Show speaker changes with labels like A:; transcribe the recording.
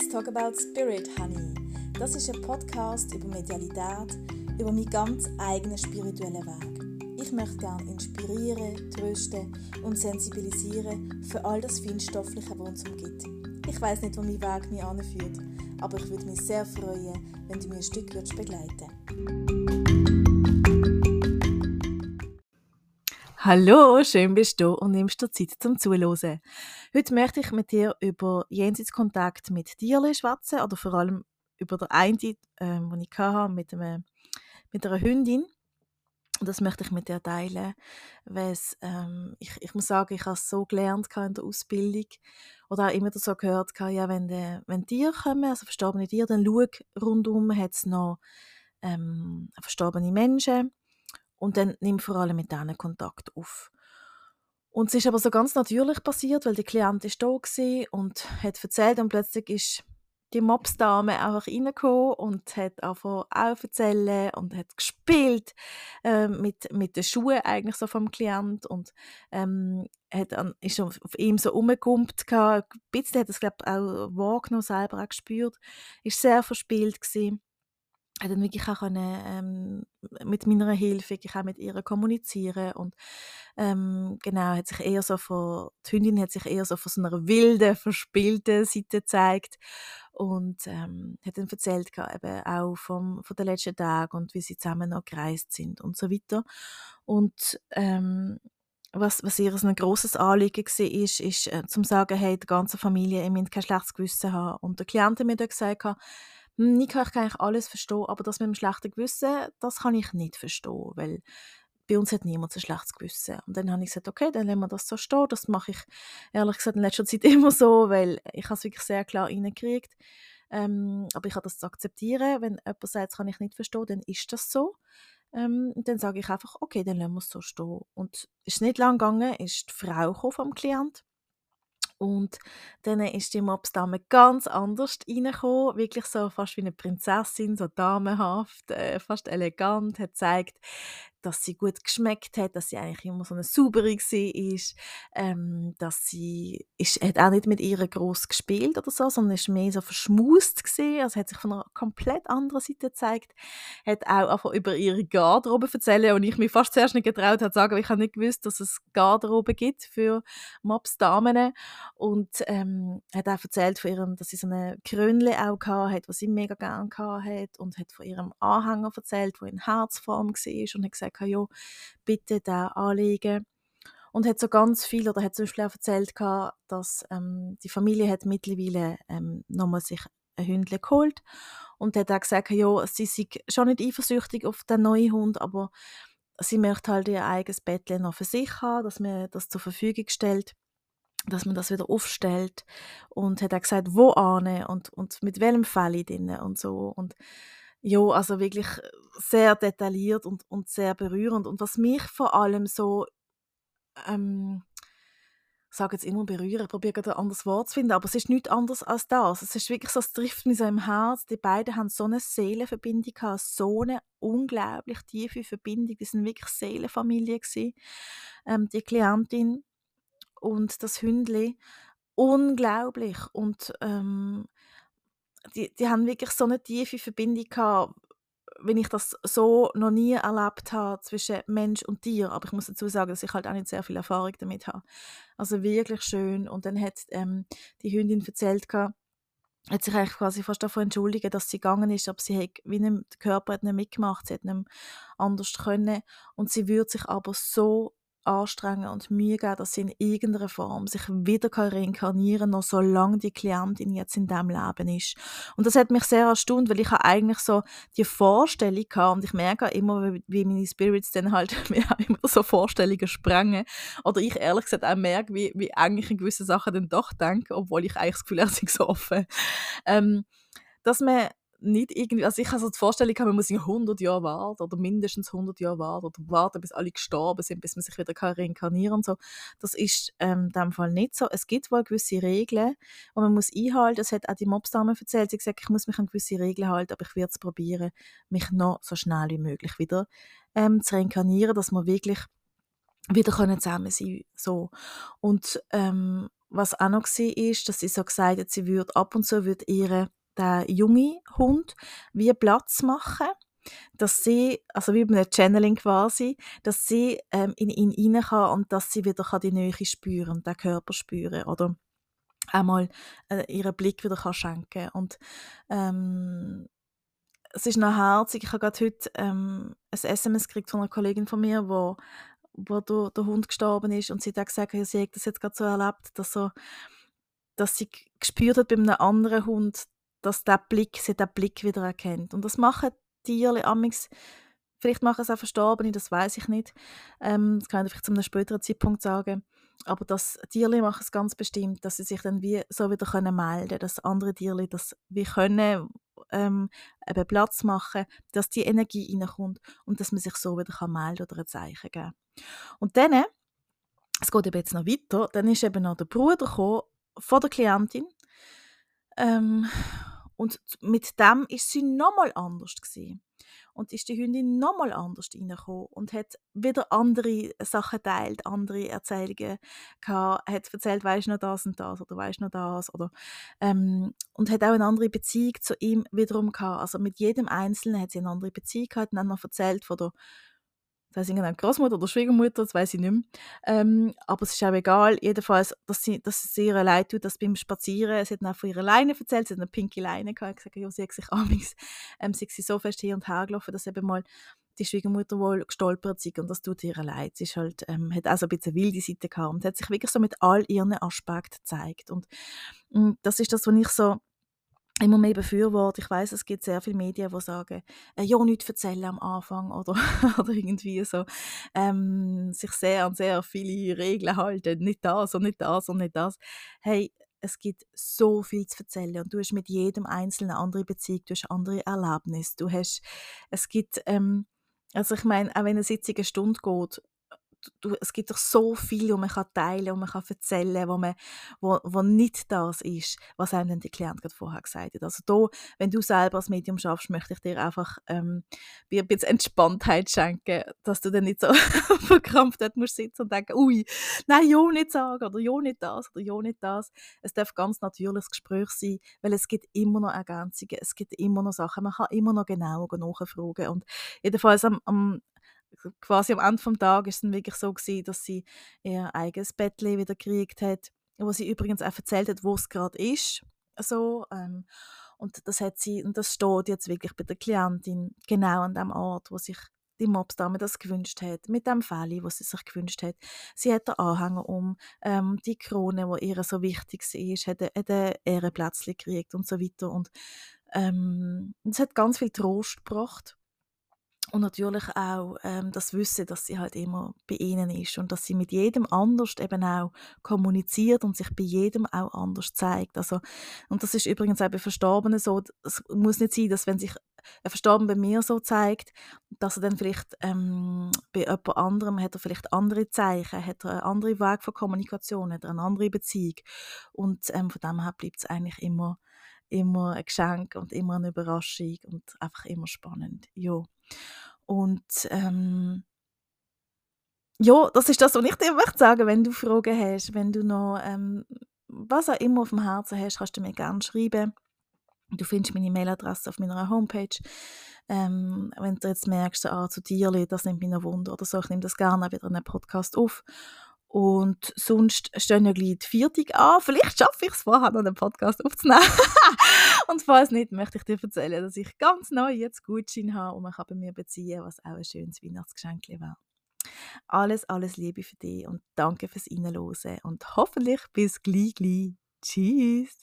A: Let's Talk About Spirit, Honey. Das ist ein Podcast über Medialität, über meinen ganz eigenen spirituellen Weg. Ich möchte gerne inspirieren, trösten und sensibilisieren für all das Feinstoffliche, was uns umgibt. Ich weiß nicht, wo mein Weg mich anführt, aber ich würde mich sehr freuen, wenn du mir ein Stück begleiten
B: Hallo, schön bist du und nimmst dir Zeit zum Zuhören. Heute möchte ich mit dir über Jenseitskontakt mit Tieren schwatzen oder vor allem über den einen, ähm, den ich hatte, mit, einem, mit einer Hündin. Das möchte ich mit dir teilen, weil ähm, ich, ich muss sagen, ich habe es so gelernt in der Ausbildung oder auch immer so gehört, ja, wenn, de, wenn Tiere kommen, also verstorbene Tiere, dann schau rundum, hat es noch ähm, verstorbene Menschen und dann nimm vor allem mit denen Kontakt auf. Und es ist aber so ganz natürlich passiert, weil der Klient ist da war und hat erzählt und plötzlich ist die Mobsdame einfach reingekommen und hat einfach auch erzählen und hat gespielt äh, mit, mit den Schuhen eigentlich so vom Klient und ähm, hat an, ist auf, ihm so rumgekumpelt ein bisschen hat es glaube auch wahrgenommen, selber auch gespürt, ist sehr verspielt gewesen hat dann wirklich auch können, ähm, mit meiner Hilfe wirklich auch mit ihr kommunizieren und ähm, genau hat sich eher so von die Hündin hat sich eher so von so einer wilden verspielten Seite gezeigt und ähm, hat dann erzählt eben auch vom von den letzten Tagen und wie sie zusammen noch gereist sind und so weiter und ähm, was, was ihr ein grosses Anliegen war, ist, ist äh, zum sagen, hey, die ganze Familie, ihr müsst kein schlechtes Gewissen haben. Und der Klient hat mir dann gesagt, Nika, ich kann eigentlich alles verstehen, aber das mit dem schlechten Gewissen, das kann ich nicht verstehen, weil bei uns hat niemand ein schlechtes Gewissen. Und dann habe ich gesagt, okay, dann lassen wir das so stehen. Das mache ich ehrlich gesagt in letzter Zeit immer so, weil ich es wirklich sehr klar reingekriegt. Ähm, aber ich habe das zu akzeptieren. Wenn jemand sagt, das kann ich nicht verstehen, dann ist das so. Ähm, dann sage ich einfach, okay, dann lassen wir es so stehen. Und es ist nicht lang gegangen, ist die Frau vom Klient und dann ist die Mobsdame ganz anders reingekommen, wirklich so fast wie eine Prinzessin, so damenhaft, äh, fast elegant, hat gezeigt, dass sie gut geschmeckt hat, dass sie eigentlich immer so eine saubere war, ähm, dass sie ist, hat auch nicht mit ihr groß gespielt oder so, sondern ist mehr so verschmust gesehen, also hat sich von einer komplett anderen Seite gezeigt, hat auch einfach über ihre Garderobe erzählt und ich mich fast zuerst nicht getraut habe zu sagen, ich habe nicht gewusst, dass es Garderobe gibt für Mops Damen und ähm, hat auch erzählt von ihrem, dass sie so eine Krönle auch hatte, was sie mega gerne hatte und hat von ihrem Anhänger erzählt, wo in Herzform war und hat gesagt, gesagt, ja, bitte den anlegen. Und hat so ganz viel, oder hat zum Beispiel auch erzählt, dass ähm, die Familie hat mittlerweile ähm, nochmal sich ein Hündchen geholt und hat auch gesagt, ja, sie sei schon nicht eifersüchtig auf den neuen Hund, aber sie möchte halt ihr eigenes Bett noch für sich haben, dass man das zur Verfügung stellt dass man das wieder aufstellt und hat auch gesagt, wo ane und, und mit welchem Fell drin und so und ja, also wirklich sehr detailliert und, und sehr berührend. Und was mich vor allem so, ähm, ich sage jetzt immer berühren, ich probiere ein anderes Wort zu finden, aber es ist nichts anderes als das. Es ist wirklich so, es trifft mich so im Herz. Die beiden haben so eine Seelenverbindung gehabt, so eine unglaublich tiefe Verbindung. Die sind wirklich Seelenfamilie gewesen. Ähm, die Klientin und das Hündli. Unglaublich. Und ähm, die, die haben wirklich so eine tiefe Verbindung gehabt, wenn ich das so noch nie erlebt habe zwischen Mensch und Tier. Aber ich muss dazu sagen, dass ich halt auch nicht sehr viel Erfahrung damit habe. Also wirklich schön. Und dann hat ähm, die Hündin erzählt, gehabt, hat sich eigentlich quasi fast davon entschuldigt, dass sie gegangen ist, aber sie hat wie nicht, der Körper hat nicht mitgemacht, sie hat nicht anders können und sie würde sich aber so anstrengen und Mühe geben, dass sie in irgendeiner Form sich wieder reinkarnieren kann, noch solange die Klientin jetzt in diesem Leben ist. Und das hat mich sehr erstaunt, weil ich eigentlich so die Vorstellung hatte und ich merke immer, wie meine Spirits dann halt mir immer so Vorstellungen sprengen oder ich ehrlich gesagt auch merke, wie, wie eng ich in gewissen Sachen dann doch denke, obwohl ich eigentlich das Gefühl habe, sie so offen. Ähm, dass man nicht irgendwie, also ich habe so die Vorstellung, man muss 100 Jahre warten oder mindestens 100 Jahre warten oder warten, bis alle gestorben sind, bis man sich wieder reinkarnieren und so. Das ist ähm, in dem Fall nicht so. Es gibt wohl gewisse Regeln, die man muss einhalten. Das hat auch die Mobsdame erzählt. Sie hat gesagt, ich muss mich an gewisse Regeln halten, aber ich werde es probieren, mich noch so schnell wie möglich wieder ähm, zu reinkarnieren, dass wir wirklich wieder können zusammen sein so und ähm, was auch noch war, ist, dass sie so gesagt hat, sie würde ab und zu würde ihre der junge Hund wie Platz machen, dass sie, also wie bei einem Channeling quasi, dass sie ähm, in ihn rein kann und dass sie wieder kann die Nähe spüren und den Körper spüren oder einmal äh, ihren Blick wieder kann schenken und ähm, es ist noch herzig. Ich habe gerade heute ähm, ein SMS gekriegt von einer Kollegin von mir, wo, wo der, der Hund gestorben ist und sie hat gesagt, sie hat das jetzt gerade so erlebt, dass, so, dass sie gespürt hat bei einem anderen Hund, dass der Blick, sie den Blick wieder erkennt. Und das machen Tiere amix Vielleicht machen es auch Verstorbene, das weiß ich nicht. Ähm, das kann ich vielleicht zu einem späteren Zeitpunkt sagen. Aber das Tierli machen es ganz bestimmt, dass sie sich dann wie so wieder können melden, dass andere Tierli das wie können ähm, eben Platz machen, dass die Energie reinkommt und dass man sich so wieder kann melden oder ein Zeichen geben. Und dann, es geht eben jetzt noch weiter, dann ist eben noch der Bruder gekommen von der Klientin ähm, und mit dem ist sie nochmal anders gewesen. Und ist die Hündin nochmal anders reingekommen und hat wieder andere Sachen teilt, andere Erzählungen gehabt, hat erzählt, weisst noch das und das oder weisst noch das oder ähm, und hat auch eine andere Beziehung zu ihm wiederum gehabt. Also mit jedem Einzelnen hat sie eine andere Beziehung gehabt und dann noch erzählt von der das heißt irgendeine Großmutter oder Schwiegermutter, das weiß ich nicht mehr. Ähm, aber es ist auch egal, jedenfalls, dass, sie, dass es ihr leid tut, dass beim Spazieren, sie hat auch von ihrer Leine erzählt, sie hat eine pinke Leine gehabt, gesagt, ja, sie hat sich amigs, ähm, sie so fest hier und her gelaufen, dass eben mal die Schwiegermutter wohl gestolpert ist und das tut ihr leid. Sie ist halt, ähm, hat auch so ein bisschen wilde Seite gehabt und hat sich wirklich so mit all ihren Aspekten gezeigt. Und, und mm, das ist das, was ich so immer mehr befürworte. Ich weiß, es gibt sehr viele Medien, die sagen, äh, ja, nichts erzählen am Anfang oder, oder irgendwie so, ähm, sich sehr an sehr viele Regeln halten, nicht das und nicht das und nicht das. Hey, es gibt so viel zu erzählen und du hast mit jedem Einzelnen eine andere Beziehung, du hast andere Erlebnisse, du hast, es gibt, ähm, also ich meine, auch wenn eine Sitzung eine Stunde geht, du, es gibt doch so viel, was man kann teilen was man kann erzählen wo, wo, wo nicht das ist, was einem der Klient gerade vorher gesagt hat. Also da, wenn du selber als Medium schaffst, möchte ich dir einfach ähm, ein bisschen Entspanntheit schenken, dass du dann nicht so verkrampft dort musst sitzen und denken, ui, nein, ja nicht sagen oder ja nicht das oder ja nicht das. Es darf ganz natürliches Gespräch sein, weil es gibt immer noch Ergänzungen, es gibt immer noch Sachen, man kann immer noch genau nachfragen und jedenfalls am, am quasi am Ende des Tages ist es dann wirklich so gewesen, dass sie ihr eigenes Bettchen wieder gekriegt hat, wo sie übrigens auch erzählt hat, wo es gerade ist. So, ähm, und das hat sie, und das steht jetzt wirklich bei der Klientin genau an dem Ort, wo sich die Mobsdame das gewünscht hat, mit dem Fälle, was sie sich gewünscht hat. Sie hat den Anhänger um, ähm, die Krone, wo ihr so wichtig ist, hat, hat Ehrenplätzchen gekriegt und so weiter. Und ähm, es hat ganz viel Trost gebracht. Und natürlich auch ähm, das Wissen, dass sie halt immer bei ihnen ist und dass sie mit jedem anders eben auch kommuniziert und sich bei jedem auch anders zeigt. Also, und das ist übrigens auch bei Verstorbenen so, es muss nicht sein, dass wenn sich ein Verstorbener bei mir so zeigt, dass er dann vielleicht ähm, bei jemand anderem hat er vielleicht andere Zeichen, hat er einen anderen Weg von Kommunikation, hat er eine andere Beziehung. Und ähm, von dem her bleibt es eigentlich immer, immer ein Geschenk und immer eine Überraschung und einfach immer spannend. Ja. Und ähm, ja, das ist das, was ich dir möchte sagen, wenn du Fragen hast, wenn du noch ähm, was auch immer auf dem Herzen hast, kannst du mir gerne schreiben. Du findest meine Mailadresse auf meiner Homepage. Ähm, wenn du jetzt merkst, ah, zu dir, das nimmt mich noch Wunder oder so, ich nehme das gerne wieder in einen Podcast auf. Und sonst stehen ja gleich die Viertig an. Vielleicht schaffe ich es vorher noch einen Podcast aufzunehmen. und falls nicht, möchte ich dir erzählen, dass ich ganz neu jetzt Gutschein habe und man kann bei mir beziehen, was auch ein schönes Weihnachtsgeschenk wäre. Alles, alles Liebe für dich und danke fürs Reinhören und hoffentlich bis gleich, gleich. Tschüss!